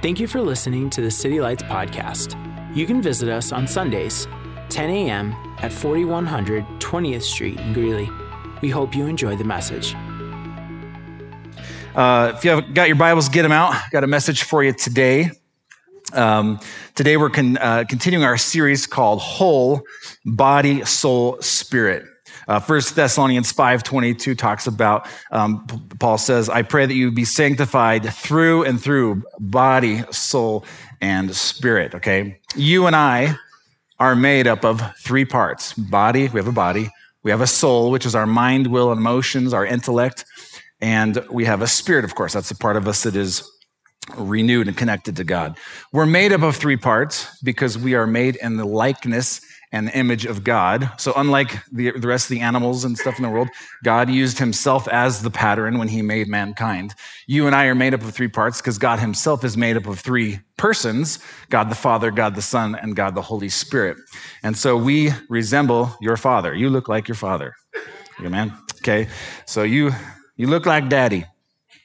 Thank you for listening to the City Lights podcast. You can visit us on Sundays, 10 a.m. at 4100 20th Street in Greeley. We hope you enjoy the message. Uh, if you have got your Bibles, get them out. Got a message for you today. Um, today we're con- uh, continuing our series called Whole Body, Soul, Spirit. Uh, 1 Thessalonians 5.22 talks about, um, Paul says, I pray that you be sanctified through and through body, soul, and spirit, okay? You and I are made up of three parts. Body, we have a body. We have a soul, which is our mind, will, and emotions, our intellect. And we have a spirit, of course. That's the part of us that is renewed and connected to God. We're made up of three parts because we are made in the likeness and the image of God. So, unlike the, the rest of the animals and stuff in the world, God used himself as the pattern when he made mankind. You and I are made up of three parts because God himself is made up of three persons God the Father, God the Son, and God the Holy Spirit. And so we resemble your father. You look like your father. Amen. Okay. So you you look like daddy.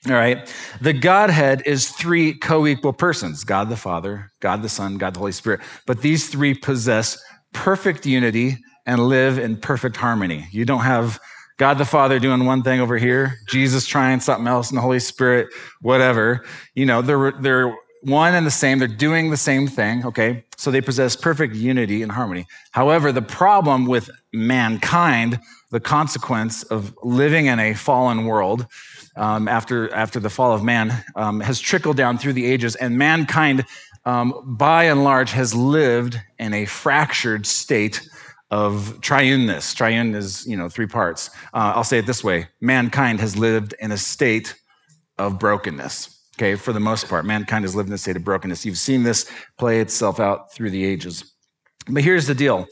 All right. The Godhead is three co equal persons God the Father, God the Son, God the Holy Spirit. But these three possess perfect unity and live in perfect harmony. You don't have God the Father doing one thing over here, Jesus trying something else, and the Holy Spirit, whatever. You know, they're, they're one and the same. They're doing the same thing, okay? So they possess perfect unity and harmony. However, the problem with mankind, the consequence of living in a fallen world um, after, after the fall of man, um, has trickled down through the ages, and mankind um, by and large, has lived in a fractured state of triuneness. Triune is, you know, three parts. Uh, I'll say it this way mankind has lived in a state of brokenness. Okay, for the most part, mankind has lived in a state of brokenness. You've seen this play itself out through the ages. But here's the deal.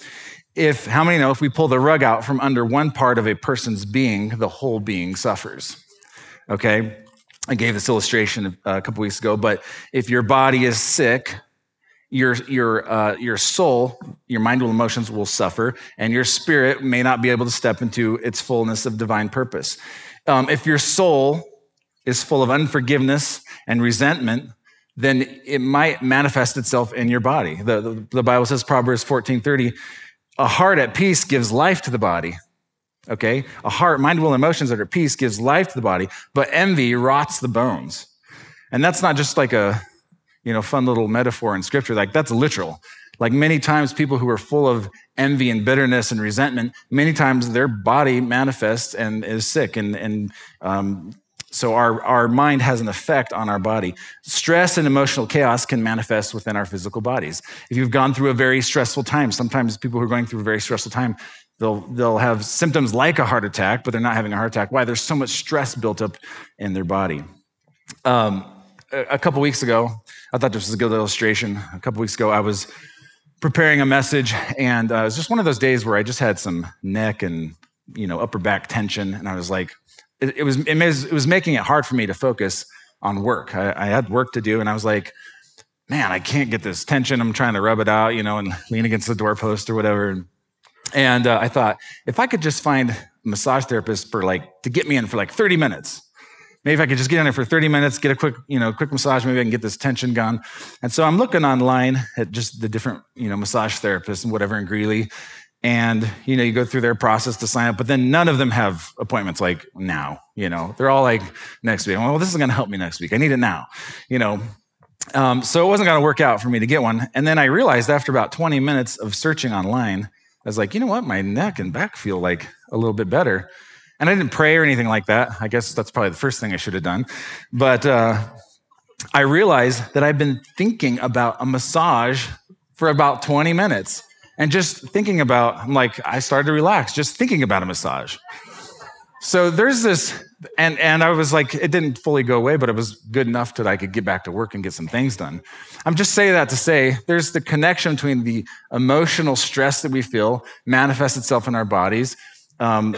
If, how many know, if we pull the rug out from under one part of a person's being, the whole being suffers? Okay? I gave this illustration a couple weeks ago, but if your body is sick, your your uh, your soul, your mind, will emotions will suffer, and your spirit may not be able to step into its fullness of divine purpose. Um, if your soul is full of unforgiveness and resentment, then it might manifest itself in your body. The, the, the Bible says, Proverbs fourteen thirty, a heart at peace gives life to the body, Okay? A heart, mind, will, emotions that are at peace gives life to the body, but envy rots the bones. And that's not just like a, you know, fun little metaphor in scripture. Like that's literal. Like many times people who are full of envy and bitterness and resentment, many times their body manifests and is sick. And, and um, so our, our mind has an effect on our body. Stress and emotional chaos can manifest within our physical bodies. If you've gone through a very stressful time, sometimes people who are going through a very stressful time, They'll, they'll have symptoms like a heart attack, but they're not having a heart attack. Why? There's so much stress built up in their body. Um, a, couple weeks ago, I thought this was a good illustration. A couple weeks ago, I was preparing a message, and uh, it was just one of those days where I just had some neck and you know upper back tension, and I was like, it, it was it was it was making it hard for me to focus on work. I, I had work to do, and I was like, man, I can't get this tension. I'm trying to rub it out, you know, and lean against the doorpost or whatever. And and uh, I thought, if I could just find a massage therapist for like, to get me in for like 30 minutes, maybe if I could just get in there for 30 minutes, get a quick, you know, quick massage, maybe I can get this tension gone. And so I'm looking online at just the different, you know, massage therapists and whatever in Greeley. And, you know, you go through their process to sign up, but then none of them have appointments like now, you know, they're all like next week. Well, this is going to help me next week. I need it now, you know. Um, so it wasn't going to work out for me to get one. And then I realized after about 20 minutes of searching online, I was like, you know what? My neck and back feel like a little bit better. And I didn't pray or anything like that. I guess that's probably the first thing I should have done. But uh, I realized that I've been thinking about a massage for about 20 minutes. And just thinking about, I'm like, I started to relax just thinking about a massage. So there's this, and, and I was like, it didn't fully go away, but it was good enough that I could get back to work and get some things done. I'm just saying that to say there's the connection between the emotional stress that we feel manifests itself in our bodies. Um,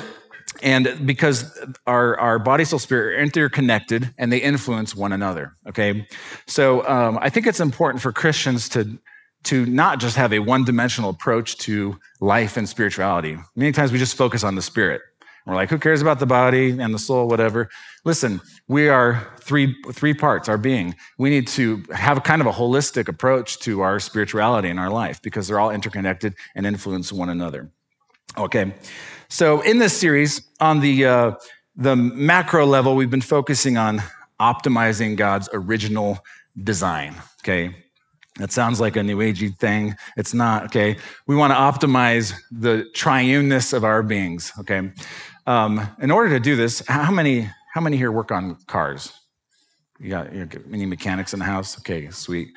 and because our, our body, soul, spirit are interconnected and they influence one another. Okay. So um, I think it's important for Christians to, to not just have a one dimensional approach to life and spirituality. Many times we just focus on the spirit We're like, who cares about the body and the soul, whatever? Listen, we are three, three parts, our being. We need to have kind of a holistic approach to our spirituality in our life because they're all interconnected and influence one another. Okay, so in this series, on the, uh, the macro level, we've been focusing on optimizing God's original design. Okay, that sounds like a new agey thing. It's not, okay? We want to optimize the triuneness of our beings, okay? Um, in order to do this, how many, how many here work on cars? You got, you got any mechanics in the house? Okay, sweet.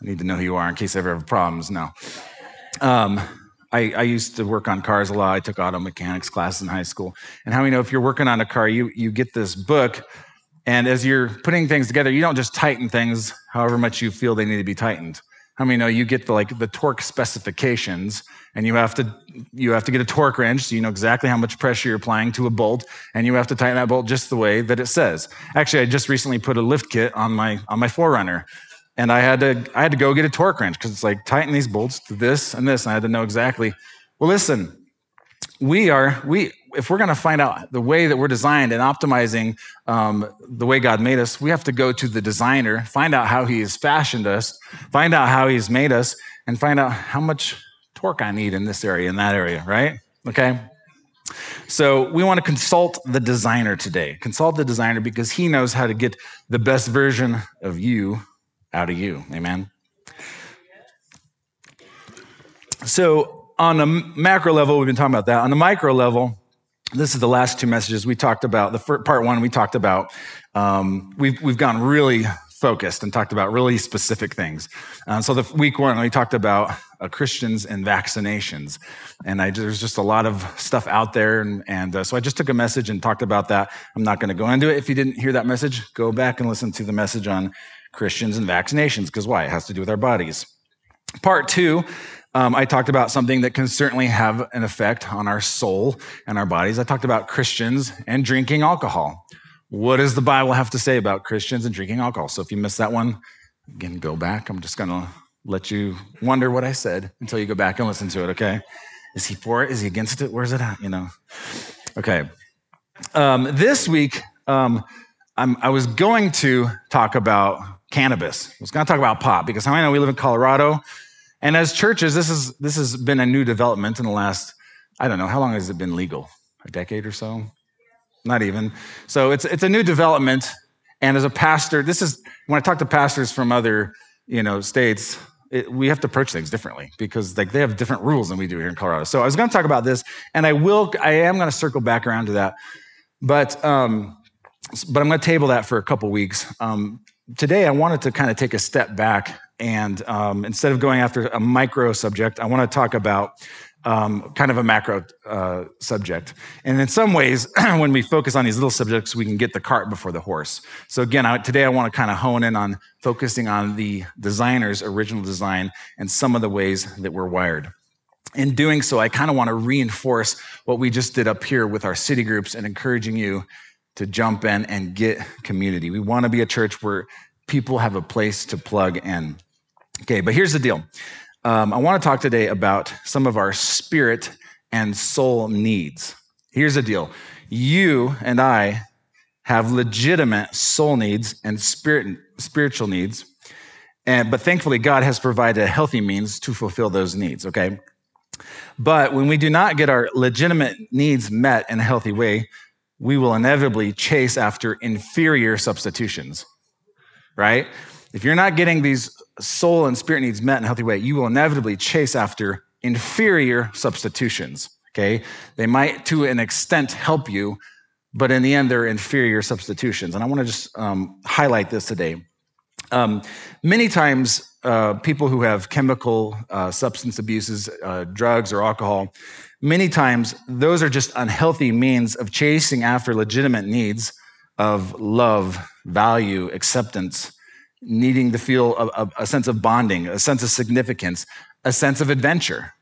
I need to know who you are in case I ever have problems. No. Um, I, I, used to work on cars a lot. I took auto mechanics classes in high school. And how many know if you're working on a car, you, you get this book and as you're putting things together, you don't just tighten things however much you feel they need to be tightened. How many know you get the like the torque specifications and you have to you have to get a torque wrench so you know exactly how much pressure you're applying to a bolt and you have to tighten that bolt just the way that it says. Actually, I just recently put a lift kit on my on my 4Runner and I had to I had to go get a torque wrench because it's like tighten these bolts to this and this and I had to know exactly. Well, listen, we are we if we're going to find out the way that we're designed and optimizing um, the way God made us, we have to go to the designer, find out how He has fashioned us, find out how He's made us, and find out how much torque I need in this area, in that area, right? Okay. So we want to consult the designer today. Consult the designer because he knows how to get the best version of you out of you. Amen. So on a macro level, we've been talking about that. On the micro level, this is the last two messages we talked about. The first, part one we talked about. Um, we've we've gone really focused and talked about really specific things. Uh, so the week one we talked about uh, Christians and vaccinations, and I, there's just a lot of stuff out there, and, and uh, so I just took a message and talked about that. I'm not going to go into it. If you didn't hear that message, go back and listen to the message on Christians and vaccinations because why? It has to do with our bodies. Part two um, I talked about something that can certainly have an effect on our soul and our bodies. I talked about Christians and drinking alcohol. What does the Bible have to say about Christians and drinking alcohol? So if you missed that one, again, go back. I'm just going to let you wonder what I said until you go back and listen to it, okay? Is he for it? Is he against it? Where's it at? You know? Okay. Um, this week, um, i was going to talk about cannabis. I was going to talk about pot because how I know we live in Colorado and as churches, this is this has been a new development in the last, I don't know, how long has it been legal? A decade or so? Not even. So it's it's a new development. And as a pastor, this is when I talk to pastors from other, you know, states, it, we have to approach things differently because like they have different rules than we do here in Colorado. So I was going to talk about this, and I will. I am going to circle back around to that, but um, but I'm going to table that for a couple weeks. Um, today, I wanted to kind of take a step back and um, instead of going after a micro subject, I want to talk about um, kind of a macro uh, subject. And in some ways, when we focus on these little subjects, we can get the cart before the horse. So again, I, today I want to kind of hone in on focusing on the designer's original design and some of the ways that we're wired. In doing so, I kind of want to reinforce what we just did up here with our city groups and encouraging you to jump in and get community. We want to be a church where people have a place to plug in. Okay, but here's the deal. Um, I want to talk today about some of our spirit and soul needs. Here's the deal you and I have legitimate soul needs and spirit, spiritual needs, and, but thankfully, God has provided a healthy means to fulfill those needs, okay? But when we do not get our legitimate needs met in a healthy way, we will inevitably chase after inferior substitutions, right? If you're not getting these soul and spirit needs met in a healthy way, you will inevitably chase after inferior substitutions. Okay? They might, to an extent, help you, but in the end, they're inferior substitutions. And I want to just um, highlight this today. Um, many times, uh, people who have chemical uh, substance abuses, uh, drugs, or alcohol, many times those are just unhealthy means of chasing after legitimate needs of love, value, acceptance, needing to feel a, a, a, sense of bonding, a sense of significance, a sense of adventure.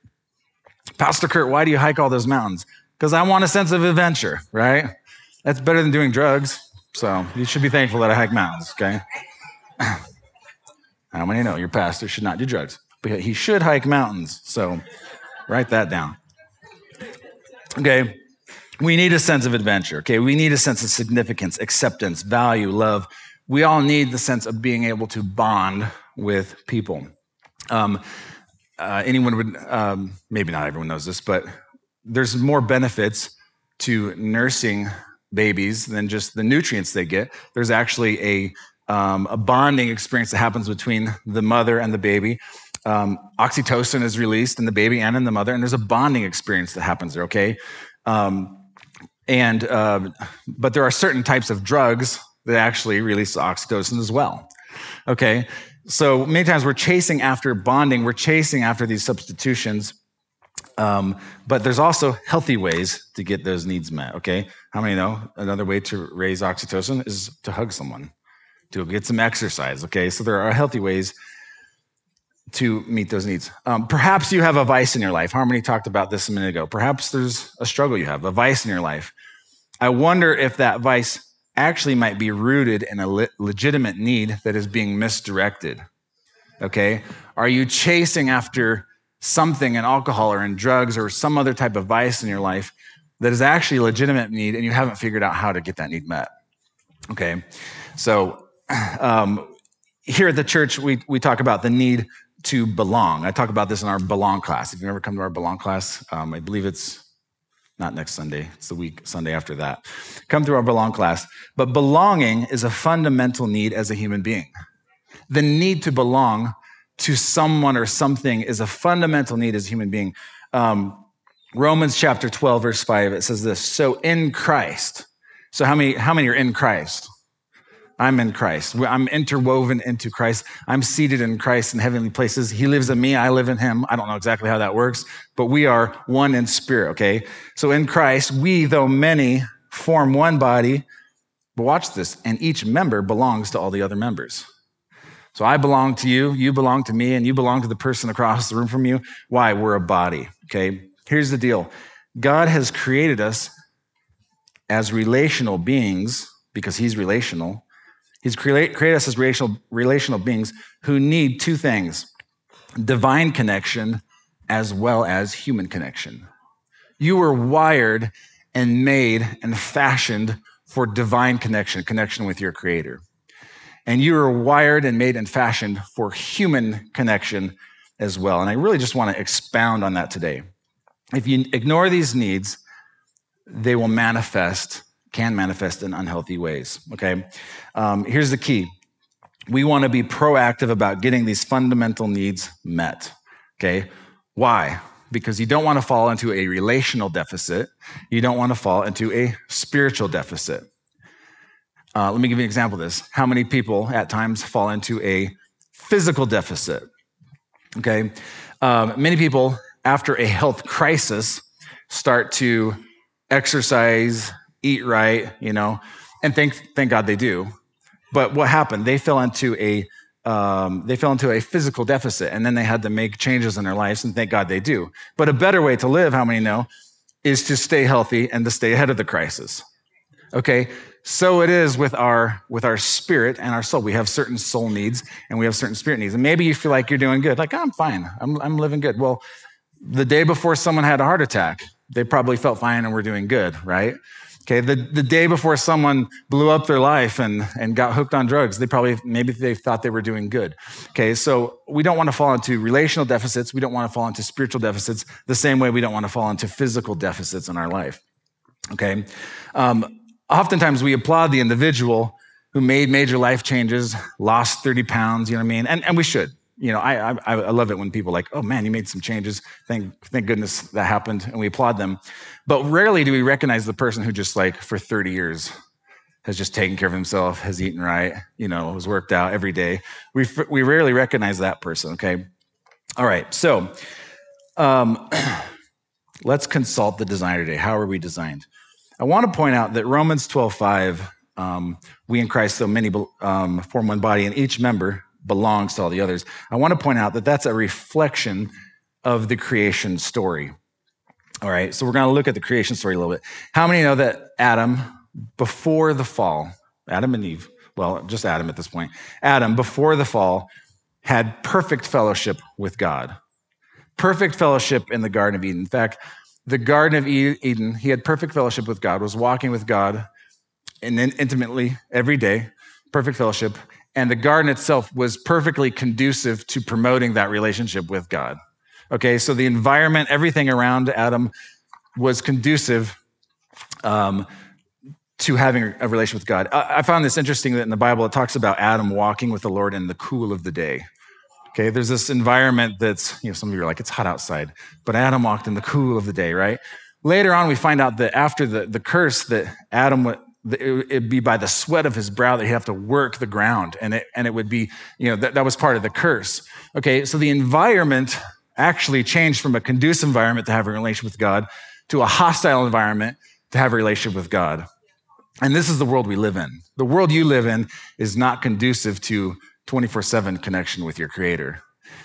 Pastor Kurt, why do you hike all those mountains? Because I want a sense of adventure, right? That's better than doing drugs. So you should be thankful that I hike mountains, okay? How many know your pastor should not do drugs? But he should hike mountains. So write that down. Okay. we need a sense of adventure, okay? We need a sense of significance, acceptance, value, love. We all need the sense of being able to bond with people. Um, uh, anyone would, um, maybe not everyone knows this, but there's more benefits to nursing babies than just the nutrients they get. There's actually a, um, a bonding experience that happens between the mother and the baby. Um, oxytocin is released in the baby and in the mother, and there's a bonding experience that happens there, okay? Um, and, uh, but there are certain types of drugs that actually release oxytocin as well, okay? So many times we're chasing after bonding, we're chasing after these substitutions um, but there's also healthy ways to get those needs met, okay? How many know another way to raise oxytocin is to hug someone, to get some exercise, okay? So there are healthy ways to meet those needs. Um, perhaps you have a vice in your life. Harmony talked about this a minute ago. Perhaps there's a struggle you have, a vice in your life. I wonder if that vice actually might be rooted in a le- legitimate need that is being misdirected. Okay? Are you chasing after something in alcohol or in drugs or some other type of vice in your life that is actually a legitimate need and you haven't figured out how to get that need met. Okay, so um, here at the church, we, we talk about the need to belong. I talk about this in our belong class. If you've ever come to our belong class, um, I believe it's not next Sunday, it's the week Sunday after that. Come through our belong class. But belonging is a fundamental need as a human being. The need to belong to someone or something is a fundamental need as a human being. Um, Romans chapter 12, verse 5, it says this So in Christ, so how many, how many are in Christ? I'm in Christ. I'm interwoven into Christ. I'm seated in Christ in heavenly places. He lives in me. I live in him. I don't know exactly how that works, but we are one in spirit, okay? So in Christ, we, though many, form one body. But watch this, and each member belongs to all the other members. So I belong to you, you belong to me, and you belong to the person across the room from you. Why? We're a body. Okay. Here's the deal God has created us as relational beings because He's relational. He's created us as relational, relational beings who need two things divine connection as well as human connection. You were wired and made and fashioned for divine connection, connection with your Creator and you were wired and made and fashioned for human connection as well. And I really just want to expound on that today. If you ignore these needs, they will manifest, can manifest in unhealthy ways. Okay. Um, here's the key we want to be proactive about getting these fundamental needs met. Okay. Why? Because you don't want to fall into a relational deficit. You don't want to fall into a spiritual deficit. Uh, let me give you an example of this. How many people at times fall into a physical deficit? Okay. Um, many people, after a health crisis, start to exercise, eat right, you know, and thank, thank God they do. But what happened? They fell into a um, they fell into a physical deficit and then they had to make changes in their lives and thank god they do. But a better way to live how many know is to stay healthy and to stay ahead of the crisis. Okay? So it is with our with our spirit and our soul. We have certain soul needs and we have certain spirit needs. And maybe you feel like you're doing good. Like i'm fine. I'm, I'm living good. Well the day before someone had a heart attack they probably felt fine and were doing good right okay the, the day before someone blew up their life and and got hooked on drugs they probably maybe they thought they were doing good okay so we don't want to fall into relational deficits we don't want to fall into spiritual deficits the same way we don't want to fall into physical deficits in our life okay um, oftentimes we applaud the individual who made major life changes, lost 30 pounds, you know what I mean? And, and we should. You know, I, I, I love it when people like, oh man, you made some changes. Thank, thank goodness that happened. And we applaud them. But rarely do we recognize the person who just like for 30 years has just taken care of himself, has eaten right, you know, has worked out every day. We, we rarely recognize that person, okay? All right, so um, let's consult the designer today. How are we designed? I want to point out that Romans 12:5, um, we in Christ, though many um, form one body, and each member belongs to all the others. I want to point out that that's a reflection of the creation story. All right, so we're going to look at the creation story a little bit. How many know that Adam, before the fall, Adam and Eve, well, just Adam at this point, Adam, before the fall, had perfect fellowship with God. Perfect fellowship in the Garden of Eden. In fact, the Garden of Eden, he had perfect fellowship with God, was walking with God and then intimately every day, perfect fellowship. And the garden itself was perfectly conducive to promoting that relationship with God. Okay, so the environment, everything around Adam was conducive um, to having a relation with God. I, I found this interesting that in the Bible it talks about Adam walking with the Lord in the cool of the day. Okay, there's this environment that's, you know, some of you are like, it's hot outside, but Adam walked in the cool of the day, right? Later on, we find out that after the, the curse, that Adam it'd be by the sweat of his brow that he'd have to work the ground, and it, and it would be, you know, that, that was part of the curse. Okay, so the environment actually changed from a conducive environment to have a relationship with God to a hostile environment to have a relationship with God. And this is the world we live in. The world you live in is not conducive to 24 7 connection with your Creator.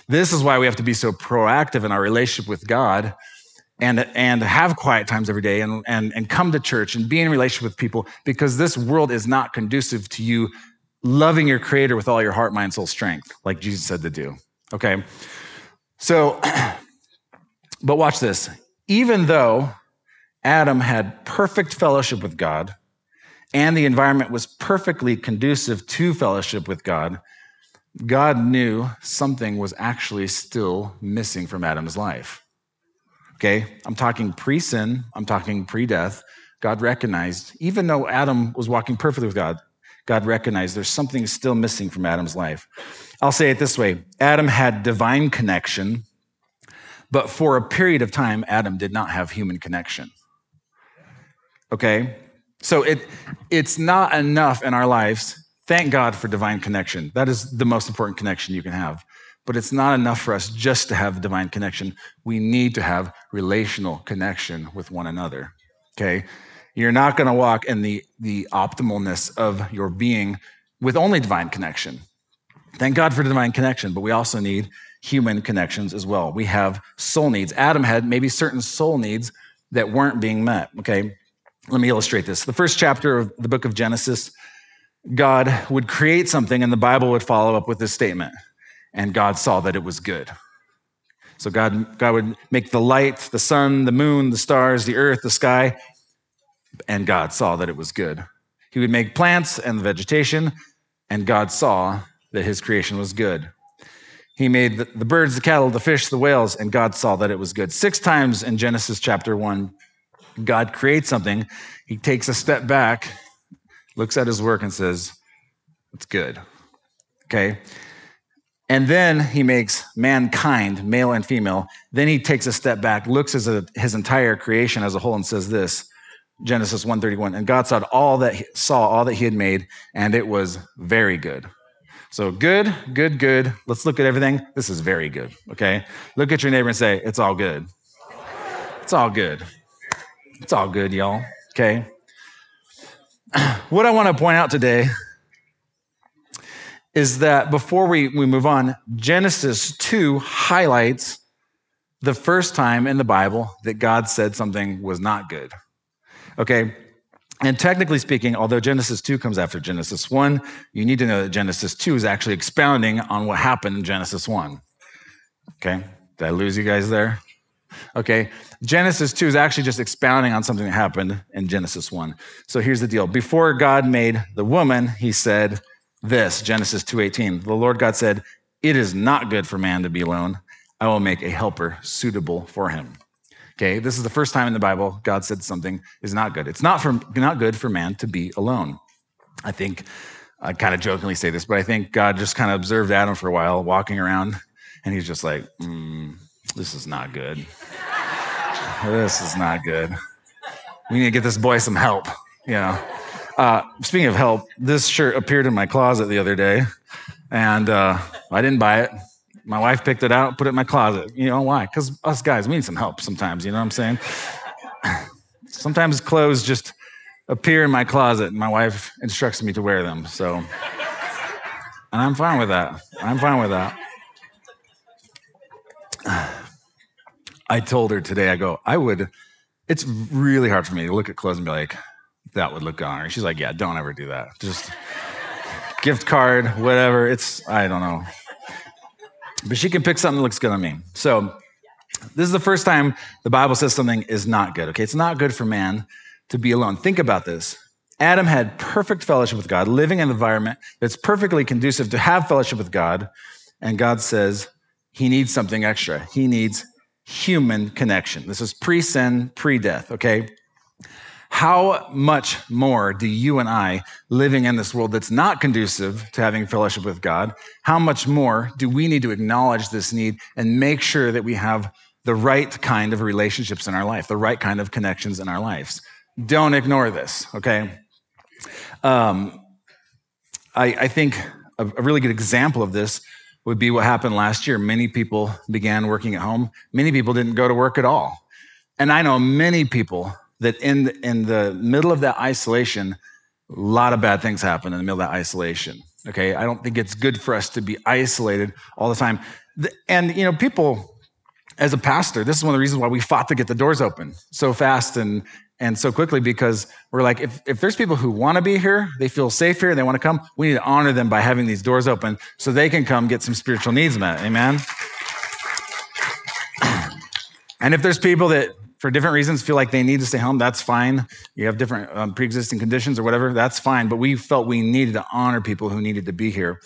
This is why we have to be so proactive in our relationship with God and, and have quiet times every day and, and, and come to church and be in relationship with people because this world is not conducive to you loving your Creator with all your heart, mind, soul, strength, like Jesus said to do. Okay? So, but watch this. Even though Adam had perfect fellowship with God, and the environment was perfectly conducive to fellowship with God, God knew something was actually still missing from Adam's life. Okay, I'm talking pre sin, I'm talking pre death. God recognized, even though Adam was walking perfectly with God, God recognized there's something still missing from Adam's life. I'll say it this way Adam had divine connection, but for a period of time, Adam did not have human connection. Okay? So it, it's not enough in our lives Thank God for divine connection. That is the most important connection you can have. But it's not enough for us just to have divine connection. We need to have relational connection with one another. Okay? You're not going to walk in the, the optimalness of your being with only divine connection. Thank God for divine connection, but we also need human connections as well. We have soul needs. Adam had maybe certain soul needs that weren't being met. Okay? Let me illustrate this. The first chapter of the book of Genesis God would create something and the Bible would follow up with this statement. And God saw that it was good. So God, God would make the light, the sun, the moon, the stars, the earth, the sky, and God saw that it was good. He would make plants and the vegetation, and God saw that his creation was good. He made the, the birds, the cattle, the fish, the whales, and God saw that it was good. Six times in Genesis chapter one, God creates something. He takes a step back looks at his work and says, It's good. Okay? And then he makes mankind, male and female. Then he takes a step back, looks at his entire creation as a whole, and says this Genesis 131. And God saw all that he, saw all that he had made, and it was very good. So good, good, good. Let's look at everything. This is very good. Okay. Look at your neighbor and say, It's all good. It's all good. It's all good, y'all. Okay. what I want to point out today is that before we, we move on, Genesis 2 highlights the first time in the Bible that God said something was not good. Okay? And technically speaking, although Genesis 2 comes after Genesis 1, you need to know that Genesis 2 is actually expounding on what happened in Genesis 1. Okay? Did I lose you guys there? Okay, Genesis 2 is actually just expounding on something that happened in Genesis 1. So here's the deal. Before God made the woman, he said this, Genesis 2:18. The Lord God said, "It is not good for man to be alone. I will make a helper suitable for him." Okay, this is the first time in the Bible God said something is not good. It's not for not good for man to be alone. I think I kind of jokingly say this, but I think God just kind of observed Adam for a while walking around, and he's just like, mm, this is not good. this is not good. We need to get this boy some help. You know. Uh, speaking of help, this shirt appeared in my closet the other day, and uh, I didn't buy it. My wife picked it out, put it in my closet. You know why? Because us guys, we need some help sometimes. You know what I'm saying? sometimes clothes just appear in my closet, and my wife instructs me to wear them. So, and I'm fine with that. I'm fine with that. I told her today, I go, I would, it's really hard for me to look at clothes and be like, that would look on her. She's like, yeah, don't ever do that. Just gift card, whatever. It's, I don't know. But she can pick something that looks good on me. So This is the first time the Bible says something is not good, okay? It's not good for man to be alone. Think about this. Adam had perfect fellowship with God, living in an environment that's perfectly conducive to have fellowship with God. And God says he needs something extra. He needs human connection. This is pre sin, pre death, okay? How much more do you and I, living in this world that's not conducive to having fellowship with God, how much more do we need to acknowledge this need and make sure that we have the right kind of relationships in our life, the right kind of connections in our lives? Don't ignore this, okay? Um, I, I think a, a really good example of this would be what happened last year. Many people began working at home. Many people didn't go to work at all. And I know many people that in, in the middle of that isolation, a lot of bad things happen in the middle of that isolation. Okay, I don't think it's good for us to be isolated all the time. And, you know, people, as a pastor, this is one of the reasons why we fought to get the doors open so fast and, and so quickly because we're like, if, if there's people who want to be here, they feel safe here, they want to come, we need to honor them by having these doors open so they can come get some spiritual needs met. Amen? and if there's people that for different reasons feel like they need to stay home, that's fine. You have different um, pre existing conditions or whatever, that's fine. But we felt we needed to honor people who needed to be here.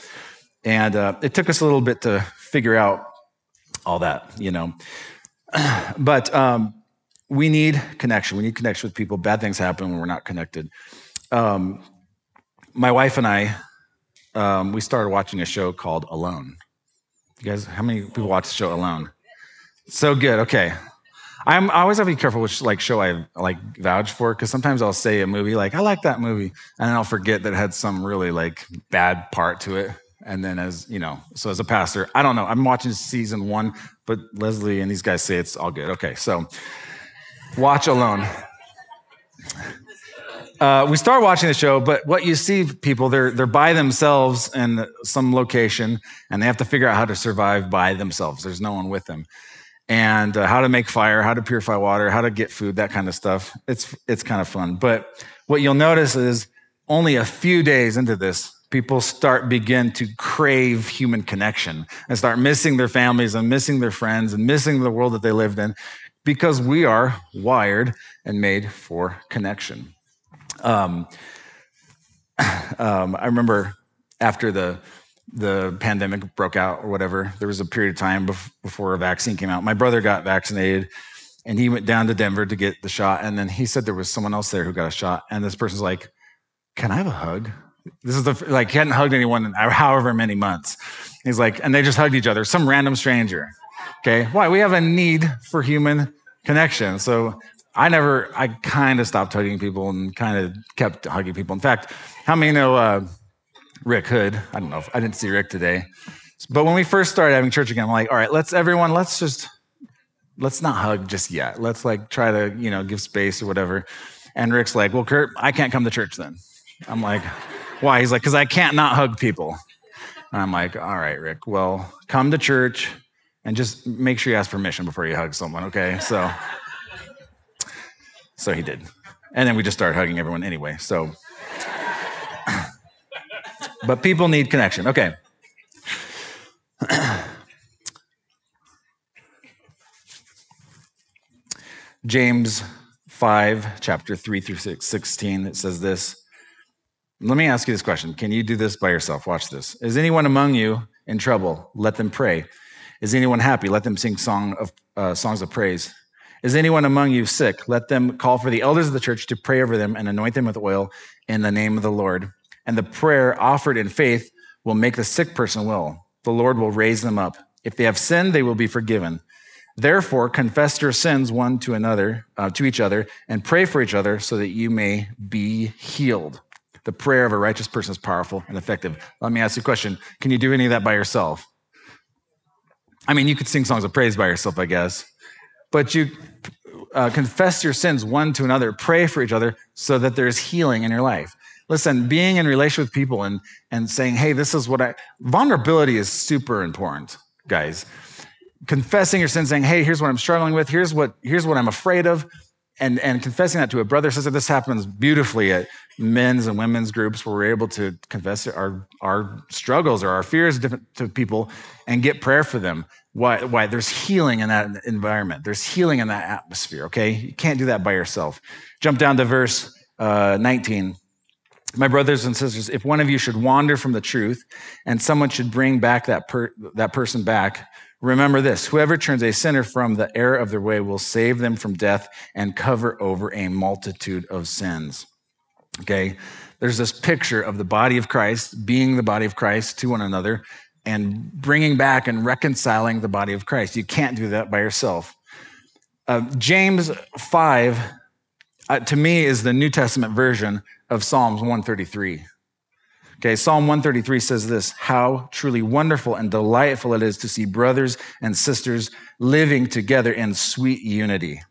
And uh, it took us a little bit to figure out all that, you know. but um, we need connection. We need connection with people. Bad things happen when we're not connected. Um, my wife and I, um, we started watching a show called Alone. You guys, how many people watch the show Alone? So good. Okay. I'm, I always have to be careful which like show I like vouch for because sometimes I'll say a movie like I like that movie and then I'll forget that it had some really like bad part to it. And then as you know, so as a pastor, I don't know. I'm watching season one, but Leslie and these guys say it's all good. Okay, so watch alone. Uh, we start watching the show, but what you see, people, they're they're by themselves in some location, and they have to figure out how to survive by themselves. There's no one with them and uh, how to make fire, how to purify water, how to get food, that kind of stuff. It's it's kind of fun. But what you'll notice is only a few days into this, people start begin to crave human connection and start missing their families and missing their friends and missing the world that they lived in because we are wired and made for connection. Um, um, I remember after the the pandemic broke out or whatever, there was a period of time before a vaccine came out. My brother got vaccinated and he went down to Denver to get the shot. And then he said there was someone else there who got a shot. And this person's like, Can I have a hug? This is the, like, he hadn't hugged anyone in however many months. He's like, and they just hugged each other, some random stranger. Okay. Why? We have a need for human connection. So I never, I kind of stopped hugging people and kind of kept hugging people. In fact, how many know, uh, Rick Hood. I don't know if I didn't see Rick today. But when we first started having church again, I'm like, all right, let's everyone, let's just let's not hug just yet. Let's like try to, you know, give space or whatever. And Rick's like, well, Kurt, I can't come to church then. I'm like, why? He's like, because I can't not hug people. And I'm like, all right, Rick, well, come to church and just make sure you ask permission before you hug someone, okay? So, so he did. And then we just started hugging everyone anyway. So but people need connection. Okay. James 5, chapter 3 through 6, 16, it says this. Let me ask you this question. Can you do this by yourself? Watch this. Is anyone among you in trouble? Let them pray. Is anyone happy? Let them sing song of, uh, songs of praise. Is anyone among you sick? Let them call for the elders of the church to pray over them and anoint them with oil in the name of the Lord and the prayer offered in faith will make the sick person well. The Lord will raise them up. If they have sinned, they will be forgiven. Therefore, confess your sins one to another, uh, to each other, and pray for each other so that you may be healed. The prayer of a righteous person is powerful and effective. Let me ask you a question. Can you do any of that by yourself? I mean, you could sing songs of praise by yourself, I guess, but you uh, confess your sins one to another, pray for each other so that there's healing in your life. Listen, being in relation with people and, and saying, hey, this is what I, vulnerability is super important, guys. Confessing your sin, saying, hey, here's what I'm struggling with, here's what, here's what I'm afraid of. and, and confessing that to a brother sister this happens beautifully at men's and women's groups where we're able to confess our, our struggles or our fears to people and get prayer for them. Why, why? There's healing in that environment. There's healing in that atmosphere okay? You can't do that by yourself. Jump down to verse uh, 19 my brothers and sisters if one of you should wander from the truth and someone should bring back that, per, that person back Remember this whoever turns a sinner from the error of their way will save them from death and cover over a multitude of sins. Okay? There's this picture of the body of Christ being the body of Christ to one another and bringing back and reconciling the body of Christ. You can't do that by yourself. Uh, James 5, uh, to me, is the New Testament version of Psalms 133. Okay, Psalm 133 says this How truly wonderful and delightful it is to see brothers and sisters living together in sweet unity.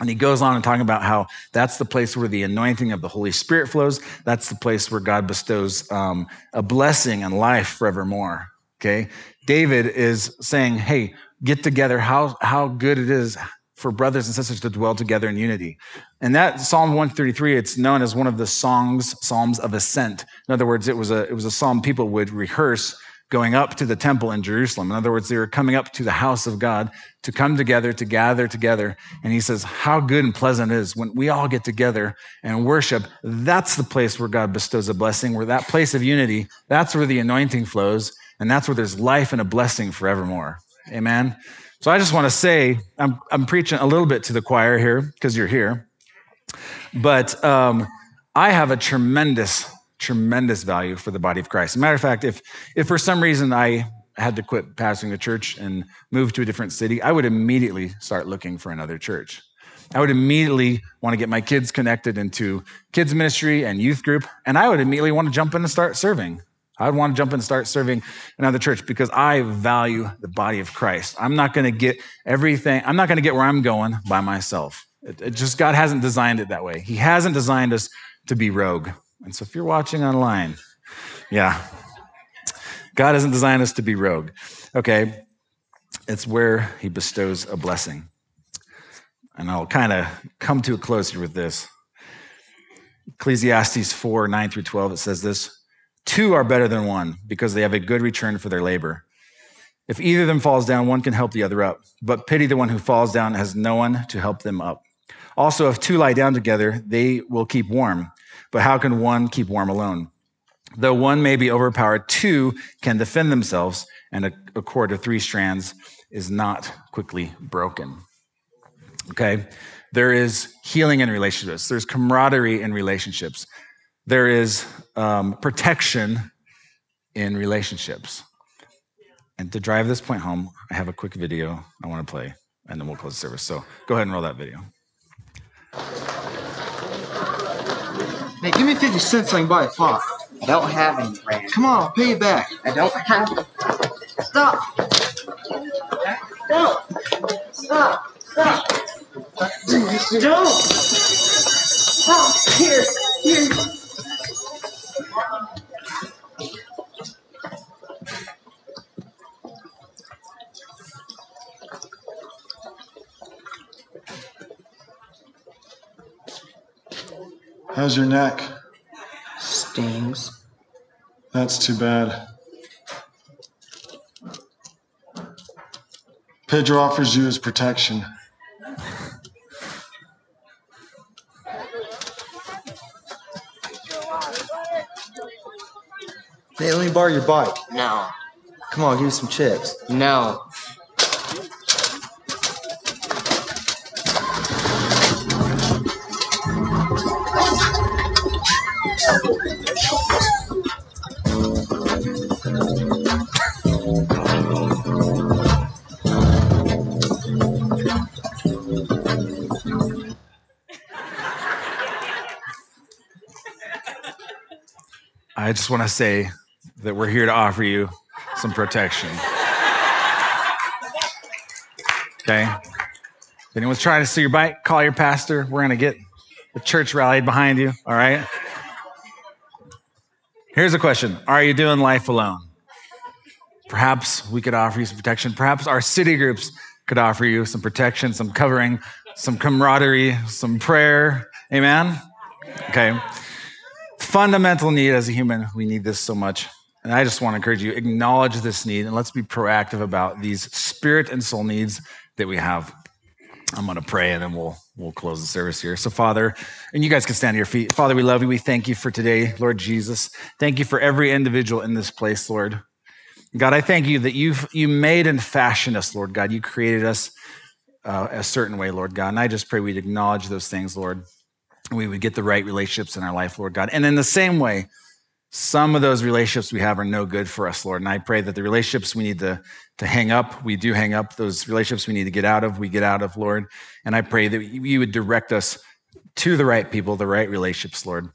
And he goes on and talking about how that's the place where the anointing of the Holy Spirit flows. That's the place where God bestows um, a blessing and life forevermore. Okay, David is saying, "Hey, get together. How how good it is for brothers and sisters to dwell together in unity. And that Psalm 133, it's known as one of the songs, Psalms of Ascent. In other words, it was a, it was a psalm people would rehearse going up to the temple in Jerusalem. In other words, they were coming up to the house of God to come together, to gather together. And he says, how good and pleasant it is when we all get together and worship. That's the place where God bestows a blessing, where that place of unity, that's where the anointing flows. And that's where there's life and a blessing forevermore. Amen. So I just want to say, I'm, I'm preaching a little bit to the choir here because you're here. But um, I have a tremendous, tremendous value for the body of Christ. Matter of fact, if, if for some reason I had to quit pastoring the church and move to a different city, I would immediately start looking for another church. I would immediately want to get my kids connected into kids ministry and youth group, and I would immediately want to jump in and start serving. I would want to jump in and start serving another church because I value the body of Christ. I'm not going to get everything, I'm not going to get where I'm going by myself. It, it just, God hasn't designed it that way. He hasn't designed us to be rogue. And so if you're watching online, yeah, God hasn't designed us to be rogue. Okay, it's where He bestows a blessing. And I'll kind of come to a close here with this. Ecclesiastes 4 9 through 12, it says this Two are better than one because they have a good return for their labor. If either of them falls down, one can help the other up. But pity the one who falls down has no one to help them up. Also, if two lie down together, they will keep warm. But how can one keep warm alone? Though one may be overpowered, two can defend themselves, and a, a cord of three strands is not quickly broken. Okay? There is healing in relationships, there's camaraderie in relationships there is um, protection in relationships. And to drive this point home, I have a quick video I want to play, and then we'll close the service. So go ahead and roll that video. Hey, give me 50 cents so I can buy a pot. I don't have any, Brand. Come on, I'll pay you back. I don't have them. Stop! Stop! Stop! Stop! Don't! Stop! Here! Here! How's your neck? Stings. That's too bad. Pedro offers you his protection. Hey, let me borrow your bike. No. Come on, give me some chips. No. Just want to say that we're here to offer you some protection. Okay? If anyone's trying to steal your bike, call your pastor. We're going to get the church rallied behind you. All right? Here's a question Are you doing life alone? Perhaps we could offer you some protection. Perhaps our city groups could offer you some protection, some covering some camaraderie, some prayer. Amen? Okay. Fundamental need as a human, we need this so much. And I just want to encourage you, acknowledge this need and let's be proactive about these spirit and soul needs that we have. I'm going to pray and then we'll we'll close the service here. So Father, and you guys can stand to your feet. Father, we love you. We thank you for today, Lord Jesus. Thank you for every individual in this place, Lord. God, I thank you that you've you made and fashioned us, Lord God. You created us uh, a certain way, Lord God. And I just pray we'd acknowledge those things, Lord. We would get the right relationships in our life, Lord God. And in the same way, some of those relationships we have are no good for us, Lord. And I pray that the relationships we need to, to hang up, we do hang up. Those relationships we need to get out of, we get out of, Lord. And I pray that you would direct us to the right people, the right relationships, Lord.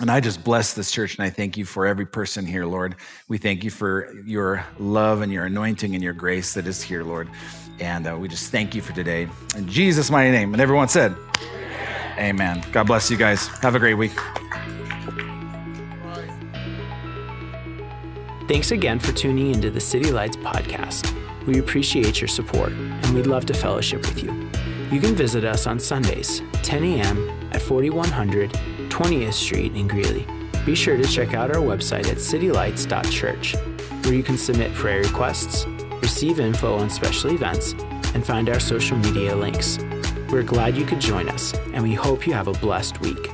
And I just bless this church and I thank you for every person here, Lord. We thank you for your love and your anointing and your grace that is here, Lord. And uh, we just thank you for today. In Jesus' mighty name. And everyone said. Amen. God bless you guys. Have a great week. Thanks again for tuning into the City Lights podcast. We appreciate your support and we'd love to fellowship with you. You can visit us on Sundays, 10 a.m. at 4100 20th Street in Greeley. Be sure to check out our website at citylights.church, where you can submit prayer requests, receive info on special events, and find our social media links. We're glad you could join us, and we hope you have a blessed week.